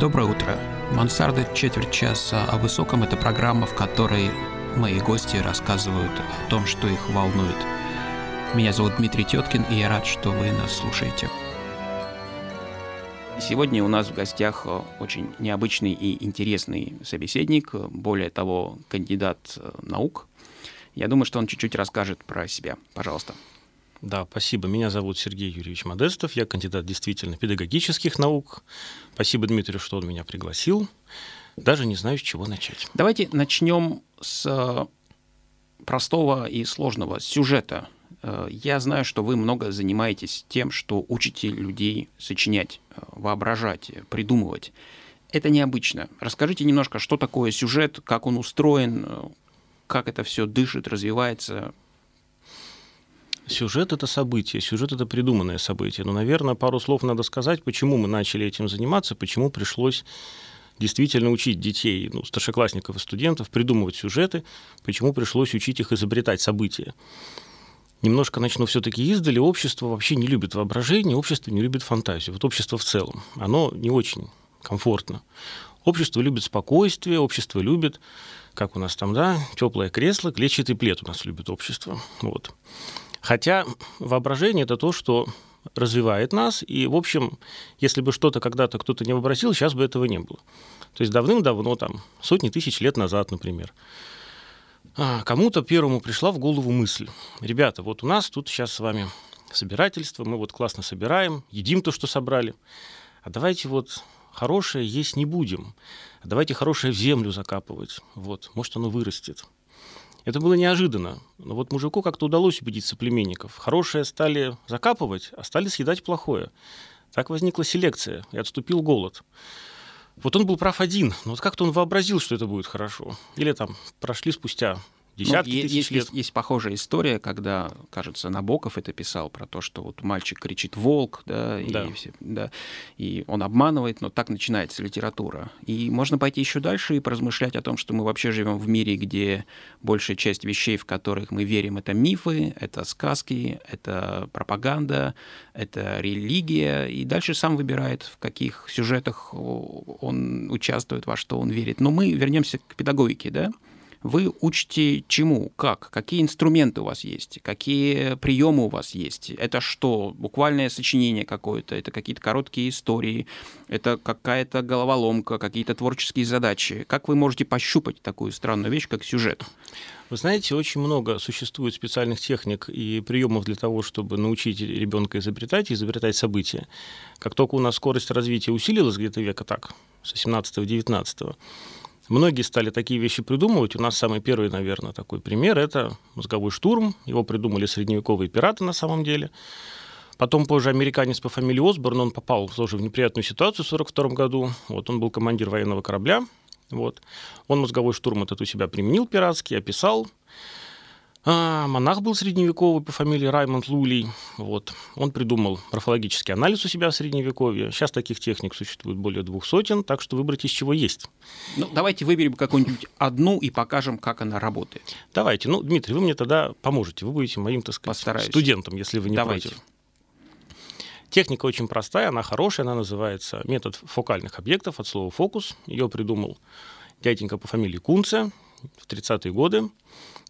Доброе утро. Мансарда четверть часа о высоком – это программа, в которой мои гости рассказывают о том, что их волнует. Меня зовут Дмитрий Теткин, и я рад, что вы нас слушаете. Сегодня у нас в гостях очень необычный и интересный собеседник, более того, кандидат наук. Я думаю, что он чуть-чуть расскажет про себя. Пожалуйста. Да, спасибо. Меня зовут Сергей Юрьевич Модестов. Я кандидат действительно педагогических наук. Спасибо Дмитрию, что он меня пригласил. Даже не знаю, с чего начать. Давайте начнем с э, простого и сложного сюжета. Э, я знаю, что вы много занимаетесь тем, что учите людей сочинять, э, воображать, придумывать. Это необычно. Расскажите немножко, что такое сюжет, как он устроен, как это все дышит, развивается. Сюжет – это событие, сюжет – это придуманное событие. Но, наверное, пару слов надо сказать, почему мы начали этим заниматься, почему пришлось действительно учить детей, ну, старшеклассников и студентов придумывать сюжеты, почему пришлось учить их изобретать события. Немножко начну все-таки издали. Общество вообще не любит воображение, общество не любит фантазию. Вот общество в целом, оно не очень комфортно. Общество любит спокойствие, общество любит, как у нас там, да, теплое кресло, клетчатый плед у нас любит общество. Вот. Хотя воображение – это то, что развивает нас, и, в общем, если бы что-то когда-то кто-то не вообразил, сейчас бы этого не было. То есть давным-давно, там, сотни тысяч лет назад, например, а, кому-то первому пришла в голову мысль. Ребята, вот у нас тут сейчас с вами собирательство, мы вот классно собираем, едим то, что собрали, а давайте вот хорошее есть не будем, а давайте хорошее в землю закапывать, вот, может оно вырастет. Это было неожиданно. Но вот мужику как-то удалось убедить соплеменников. Хорошее стали закапывать, а стали съедать плохое. Так возникла селекция, и отступил голод. Вот он был прав один, но вот как-то он вообразил, что это будет хорошо. Или там прошли спустя десятки ну, тысяч есть, лет. Есть, есть похожая история, когда, кажется, Набоков это писал про то, что вот мальчик кричит «волк», да, да. И, все, да, и он обманывает, но так начинается литература. И можно пойти еще дальше и поразмышлять о том, что мы вообще живем в мире, где большая часть вещей, в которых мы верим, это мифы, это сказки, это пропаганда, это религия, и дальше сам выбирает, в каких сюжетах он участвует, во что он верит. Но мы вернемся к педагогике, да? Вы учите чему, как, какие инструменты у вас есть, какие приемы у вас есть. Это что, буквальное сочинение какое-то, это какие-то короткие истории, это какая-то головоломка, какие-то творческие задачи. Как вы можете пощупать такую странную вещь, как сюжет? Вы знаете, очень много существует специальных техник и приемов для того, чтобы научить ребенка изобретать и изобретать события. Как только у нас скорость развития усилилась где-то века так, с 18-19, Многие стали такие вещи придумывать. У нас самый первый, наверное, такой пример – это мозговой штурм. Его придумали средневековые пираты на самом деле. Потом позже американец по фамилии Осборн, он попал тоже в неприятную ситуацию в 1942 году. Вот он был командир военного корабля. Вот. Он мозговой штурм этот у себя применил пиратский, описал. А, монах был средневековый по фамилии Раймонд Лулей. Вот. Он придумал морфологический анализ у себя в Средневековье. Сейчас таких техник существует более двух сотен, так что выбрать из чего есть. Ну, давайте выберем какую-нибудь одну и покажем, как она работает. Давайте. Ну, Дмитрий, вы мне тогда поможете. Вы будете моим, так сказать, Постараюсь. студентом, если вы не давайте. против. Техника очень простая, она хорошая, она называется метод фокальных объектов от слова «фокус». Ее придумал дяденька по фамилии Кунце в 30-е годы.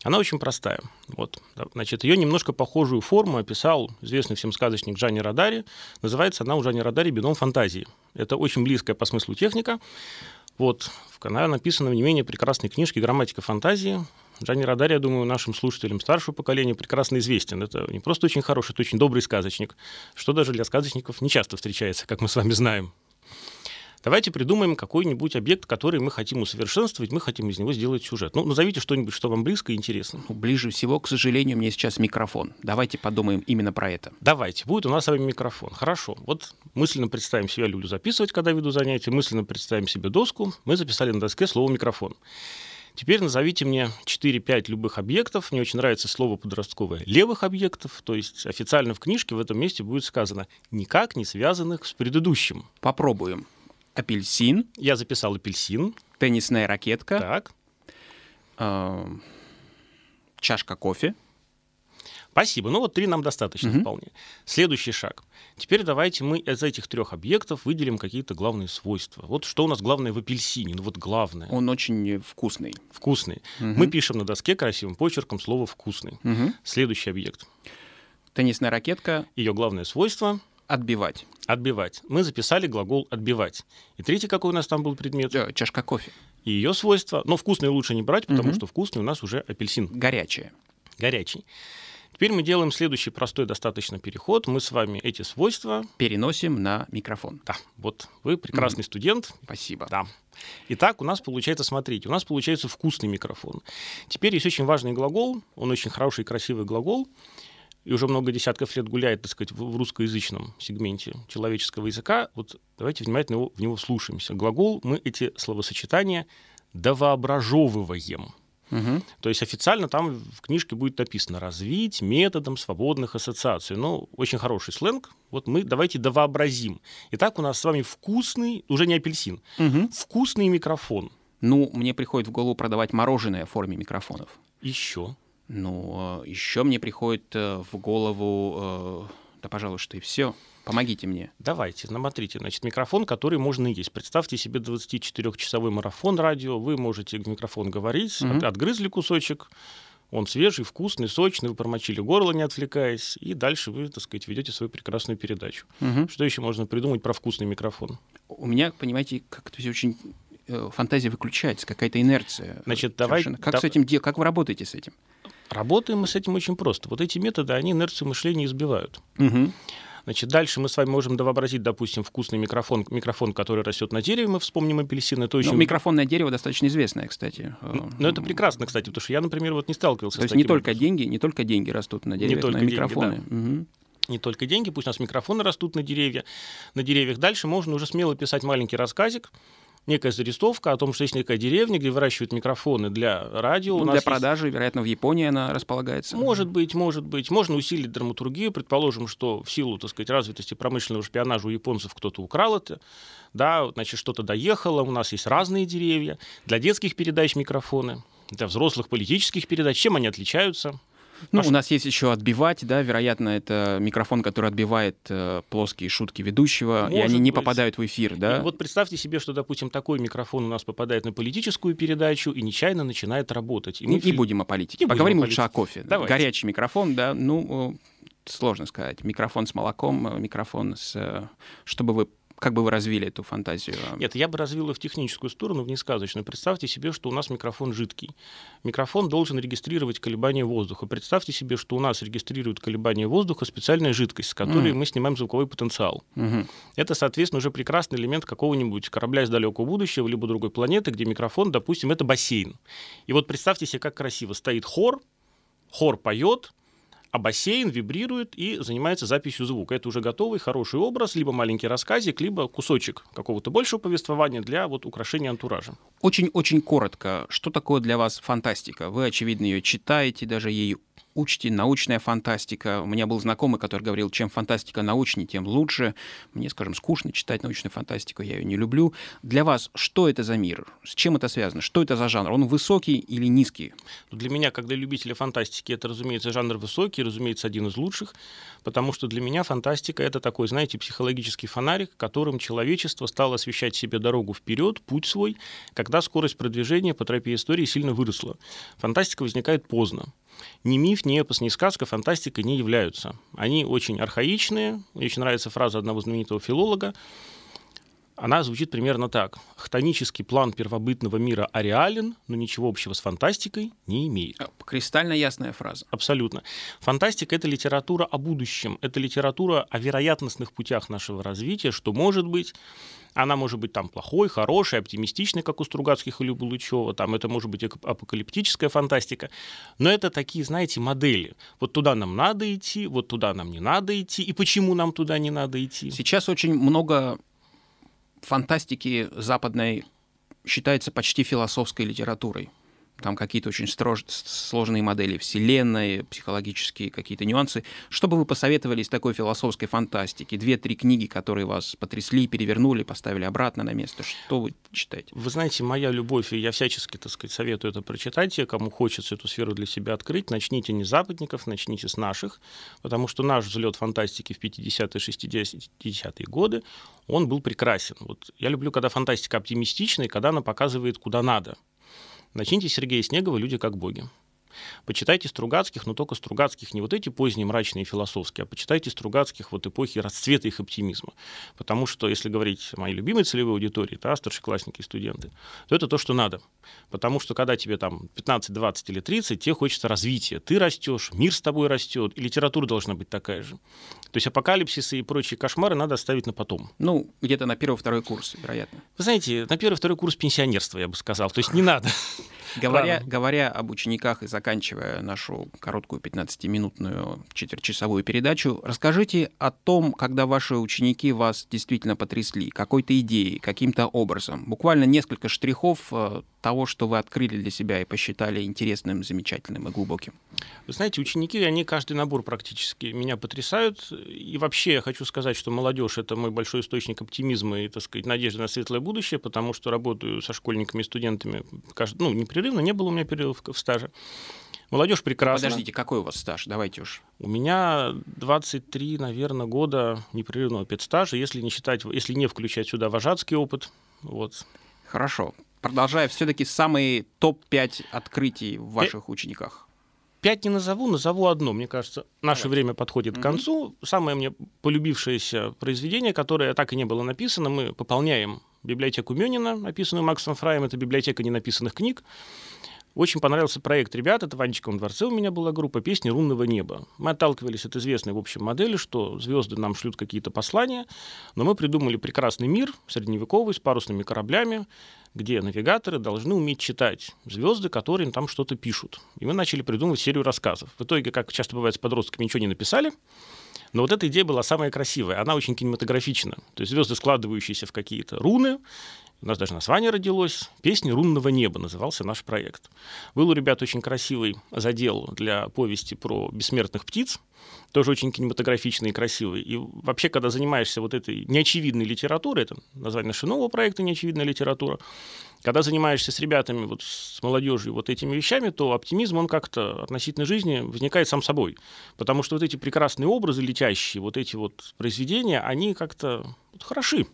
Она очень простая. Вот. Значит, ее немножко похожую форму описал известный всем сказочник Джанни Радари. Называется она у Джанни Радари «Бином фантазии». Это очень близкая по смыслу техника. Вот. В канале написано в не менее прекрасной книжке «Грамматика фантазии». Джанни Радари, я думаю, нашим слушателям старшего поколения прекрасно известен. Это не просто очень хороший, это очень добрый сказочник, что даже для сказочников не часто встречается, как мы с вами знаем. Давайте придумаем какой-нибудь объект, который мы хотим усовершенствовать, мы хотим из него сделать сюжет. Ну, назовите что-нибудь, что вам близко и интересно. Ну, ближе всего, к сожалению, мне сейчас микрофон. Давайте подумаем именно про это. Давайте. Будет у нас с вами микрофон. Хорошо. Вот мысленно представим себя, люблю записывать, когда веду занятия, мысленно представим себе доску. Мы записали на доске слово «микрофон». Теперь назовите мне 4-5 любых объектов. Мне очень нравится слово подростковое левых объектов. То есть официально в книжке в этом месте будет сказано никак не связанных с предыдущим. Попробуем апельсин. Я записал апельсин. Теннисная ракетка. Так. Э, чашка кофе. Спасибо. Ну вот три нам достаточно Мгм. вполне. Следующий шаг. Теперь давайте мы из этих трех объектов выделим какие-то главные свойства. Вот что у нас главное в апельсине? Ну вот главное. Он очень вкусный. Вкусный. Мгм. Мы пишем на доске красивым почерком слово «вкусный». Мгм. Следующий объект. Теннисная ракетка Ее главное свойство отбивать. — отбивать. Мы записали глагол «отбивать». И третий какой у нас там был предмет? Чашка кофе. И ее свойство. Но вкусный лучше не брать, потому Мгм. что вкусный у нас уже апельсин Горячая. горячий. Теперь мы делаем следующий простой достаточно переход. Мы с вами эти свойства... Переносим на микрофон. Да, вот вы прекрасный студент, Спасибо. Да. Итак, у нас получается, смотрите, у нас получается вкусный микрофон. Теперь есть очень важный глагол, он очень хороший и красивый глагол, и уже много десятков лет гуляет, так сказать, в русскоязычном сегменте человеческого языка. Вот давайте внимательно его- в него вслушаемся. Глагол, мы эти словосочетания довоображовываем. Мгм. То есть официально там в книжке будет написано «развить методом свободных ассоциаций». Ну, очень хороший сленг. Вот мы давайте довообразим. Итак, у нас с вами вкусный, уже не апельсин, Мгм. вкусный микрофон. Ну, мне приходит в голову продавать мороженое в форме микрофонов. Еще. Ну, еще мне приходит э, в голову, э, да, пожалуй, что и все. Помогите мне. Давайте, смотрите, значит, микрофон, который можно есть. Представьте себе 24-часовой марафон радио, вы можете в микрофон говорить, Мгм. от- отгрызли кусочек, он свежий, вкусный, сочный, вы промочили горло, не отвлекаясь, и дальше вы, так сказать, ведете свою прекрасную передачу. Мгм. Что еще можно придумать про вкусный микрофон? У меня, понимаете, как-то все очень э, фантазия выключается, какая-то инерция. Значит, давай- Совершенно. Как да- с этим, как вы работаете с этим? Работаем мы с этим очень просто. Вот эти методы, они инерцию мышления избивают. Мгм. Значит, дальше мы с вами можем вообразить, допустим, вкусный микрофон, микрофон, который растет на дереве, мы вспомним апельсин, это очень... Ну, микрофонное дерево достаточно известное, кстати. Э, Ну, ну, это прекрасно, кстати, потому что я, например, вот не сталкивался То с есть не только образом. деньги, не только деньги растут на деревьях, только но и деньги, микрофоны. Мгм. не только деньги, пусть у нас микрофоны растут на деревья, на деревьях. Дальше можно уже смело писать маленький рассказик, некая зарисовка о том, что есть некая деревня, где выращивают микрофоны для радио. Ну, для есть- продажи, вероятно, в Японии она располагается. Может быть, может быть. Можно усилить драматургию. Предположим, что в силу, так сказать, развитости промышленного шпионажа у японцев кто-то украл это. Да, значит, что-то доехало. У нас есть разные деревья. Для детских передач микрофоны. Для взрослых политических передач. Чем они отличаются? Ну, Маш- у нас есть еще отбивать, да, вероятно, это микрофон, который отбивает э, плоские шутки ведущего, и Может они не быть. попадают в эфир, да. И вот представьте себе, что, допустим, такой микрофон у нас попадает на политическую передачу и нечаянно начинает работать. И мы Не, не фи- будем о политике. Не будем Поговорим о лучше о политике. кофе. Давайте. Горячий микрофон, да, ну, э, сложно сказать. Микрофон с молоком, э, микрофон с... э, Чтобы вы... Как бы вы развили эту фантазию? Нет, я бы развил ее в техническую сторону, в несказочную. Представьте себе, что у нас микрофон жидкий. Микрофон должен регистрировать колебания воздуха. Представьте себе, что у нас регистрирует колебания воздуха специальная жидкость, с которой Мгм. мы снимаем звуковой потенциал. Мгм. Это, соответственно, уже прекрасный элемент какого-нибудь корабля из далекого будущего, либо другой планеты, где микрофон, допустим, это бассейн. И вот представьте себе, как красиво. Стоит хор, хор поет, а бассейн вибрирует и занимается записью звука. Это уже готовый, хороший образ, либо маленький рассказик, либо кусочек какого-то большего повествования для вот украшения антуража. Очень-очень коротко, что такое для вас фантастика? Вы, очевидно, ее читаете, даже ей учите, научная фантастика. У меня был знакомый, который говорил, чем фантастика научнее, тем лучше. Мне, скажем, скучно читать научную фантастику, я ее не люблю. Для вас что это за мир? С чем это связано? Что это за жанр? Он высокий или низкий? Но Для меня, как для любителя фантастики, это, разумеется, жанр высокий, разумеется, один из лучших, потому что для меня фантастика — это такой, знаете, психологический фонарик, которым человечество стало освещать себе дорогу вперед, путь свой, когда скорость продвижения по тропе истории сильно выросла. Фантастика возникает поздно. Ни миф, ни эпос, ни сказка фантастикой не являются. Они очень архаичные. Мне очень нравится фраза одного знаменитого филолога. Она звучит примерно так. Хтонический план первобытного мира ареален, но ничего общего с фантастикой не имеет. Э, Кристально ясная фраза. Абсолютно. Фантастика — это литература о будущем, это литература о вероятностных путях нашего развития, что может быть, она может быть там плохой, хорошей, оптимистичной, как у Стругацких или Булычева, там это может быть апокалиптическая фантастика, но это такие, знаете, модели. Вот туда нам надо идти, вот туда нам не надо идти, и почему нам туда не надо идти. Сейчас очень много фантастики западной считается почти философской литературой. Там какие-то очень строж... сложные модели Вселенной, психологические какие-то нюансы. Что бы вы посоветовали из такой философской фантастики? Две-три книги, которые вас потрясли, перевернули, поставили обратно на место. Что вы читаете? Вы знаете, моя любовь, и я всячески, так сказать, советую это прочитать. Те, кому хочется эту сферу для себя открыть, начните не западников, начните с наших, потому что наш взлет фантастики в 50-е, 60-е годы, он был прекрасен. Вот я люблю, когда фантастика оптимистичная, и когда она показывает, куда надо. Начните Сергея Снегова «Люди как боги». Почитайте Стругацких, но только Стругацких не вот эти поздние мрачные философские, а почитайте Стругацких вот эпохи расцвета их оптимизма. Потому что, если говорить о моей любимой целевой аудитории, да, старшеклассники и студенты, то это то, что надо. Потому что когда тебе там 15, 20 или 30, тебе хочется развития. Ты растешь, мир с тобой растет, и литература должна быть такая же. То есть апокалипсисы и прочие кошмары надо оставить на потом. Ну, где-то на первый-второй курс, вероятно. Вы знаете, на первый-второй курс пенсионерства, я бы сказал. То есть не надо. Говоря, говоря об учениках и заканчивая нашу короткую 15-минутную четвертьчасовую передачу, расскажите о том, когда ваши ученики вас действительно потрясли, какой-то идеей, каким-то образом. Буквально несколько штрихов э, того, что вы открыли для себя и посчитали интересным, замечательным и глубоким. Вы знаете, ученики, они каждый набор практически меня потрясают. И вообще я хочу сказать, что молодежь — это мой большой источник оптимизма и, так сказать, надежды на светлое будущее, потому что работаю со школьниками и студентами ну, непрерывно, не было у меня перерывов в стаже. Молодежь прекрасна. Подождите, какой у вас стаж? Давайте уж. У меня 23, наверное, года непрерывного педстажа, если не считать, если не включать сюда вожатский опыт. Вот. Хорошо. Продолжая, все-таки самые топ-5 открытий в ваших учениках. Пять не назову, назову одно. Мне кажется, наше время подходит mm-hmm. к концу. Самое мне полюбившееся произведение, которое так и не было написано, мы пополняем библиотеку Мюнина, написанную Максом Фраем. Это библиотека ненаписанных книг. Очень понравился проект ребят, это в Анчиковом дворце у меня была группа «Песни рунного неба». Мы отталкивались от известной, в общем, модели, что звезды нам шлют какие-то послания, но мы придумали прекрасный мир, средневековый, с парусными кораблями, где навигаторы должны уметь читать звезды, которые им там что-то пишут. И мы начали придумывать серию рассказов. В итоге, как часто бывает с подростками, ничего не написали, но вот эта идея была самая красивая. Она очень кинематографична. То есть звезды, складывающиеся в какие-то руны, у нас даже название родилось. «Песни рунного неба» назывался наш проект. Был у ребят очень красивый задел для повести про бессмертных птиц, тоже очень кинематографичный и красивый. И вообще, когда занимаешься вот этой неочевидной литературой, это название нашего нового проекта «Неочевидная литература», когда занимаешься с ребятами, вот, с молодежью вот этими вещами, то оптимизм, он как-то относительно жизни возникает сам собой. Потому что вот эти прекрасные образы летящие, вот эти вот произведения, они как-то вот, хороши.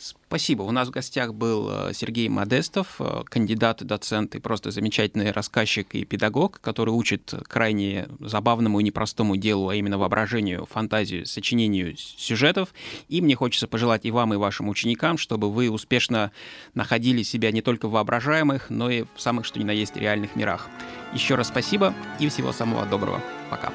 Спасибо. У нас в гостях был э, Сергей Модестов, э, кандидат, доцент и просто замечательный рассказчик и педагог, который учит крайне забавному и непростому делу, а именно воображению, фантазию, сочинению сюжетов. И мне хочется пожелать и вам, и вашим ученикам, чтобы вы успешно находили себя не только в воображаемых, но и в самых что ни на есть реальных мирах. Еще раз спасибо и всего самого доброго. Пока.